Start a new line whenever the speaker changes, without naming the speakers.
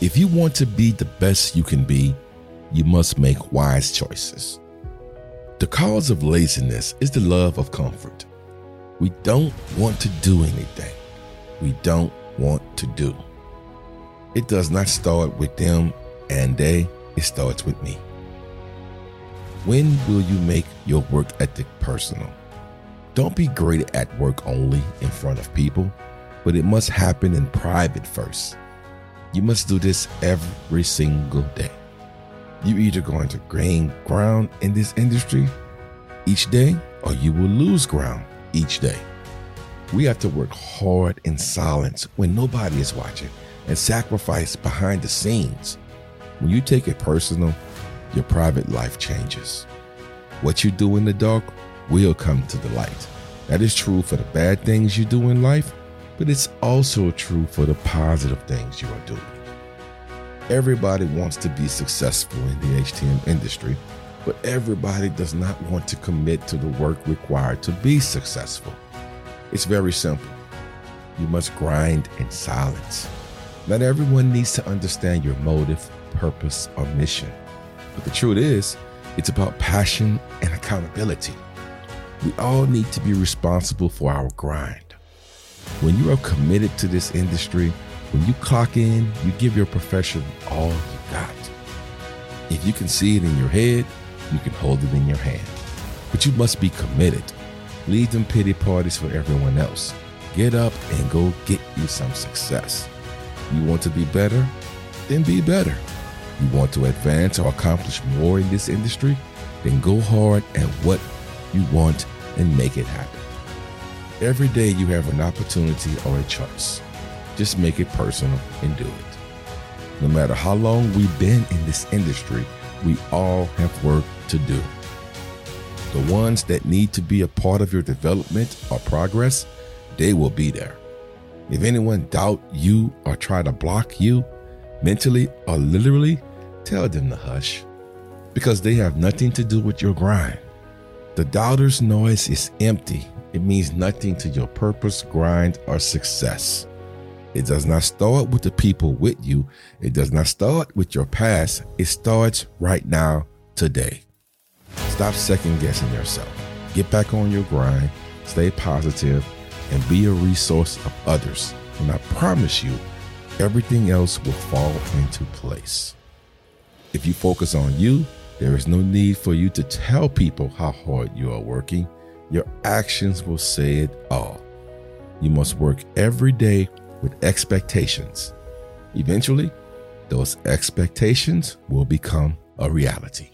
If you want to be the best you can be, you must make wise choices. The cause of laziness is the love of comfort. We don't want to do anything we don't want to do. It does not start with them and they, it starts with me. When will you make your work ethic personal? Don't be great at work only in front of people, but it must happen in private first. You must do this every single day. You're either going to gain ground in this industry each day or you will lose ground each day. We have to work hard in silence when nobody is watching and sacrifice behind the scenes. When you take it personal, your private life changes. What you do in the dark will come to the light. That is true for the bad things you do in life, but it's also true for the positive things you are doing. Everybody wants to be successful in the HTM industry, but everybody does not want to commit to the work required to be successful. It's very simple. You must grind in silence. Not everyone needs to understand your motive, purpose, or mission. But the truth is, it's about passion and accountability. We all need to be responsible for our grind. When you are committed to this industry, when you clock in, you give your profession all you got. If you can see it in your head, you can hold it in your hand. But you must be committed. Leave them pity parties for everyone else. Get up and go get you some success. You want to be better? Then be better. You want to advance or accomplish more in this industry? Then go hard at what you want and make it happen. Every day you have an opportunity or a choice. Just make it personal and do it. No matter how long we've been in this industry, we all have work to do. The ones that need to be a part of your development or progress, they will be there. If anyone doubt you or try to block you, mentally or literally, tell them to hush because they have nothing to do with your grind. The doubter's noise is empty. It means nothing to your purpose, grind, or success. It does not start with the people with you. It does not start with your past. It starts right now, today. Stop second guessing yourself. Get back on your grind, stay positive, and be a resource of others. And I promise you, everything else will fall into place. If you focus on you, there is no need for you to tell people how hard you are working. Your actions will say it all. You must work every day with expectations. Eventually, those expectations will become a reality.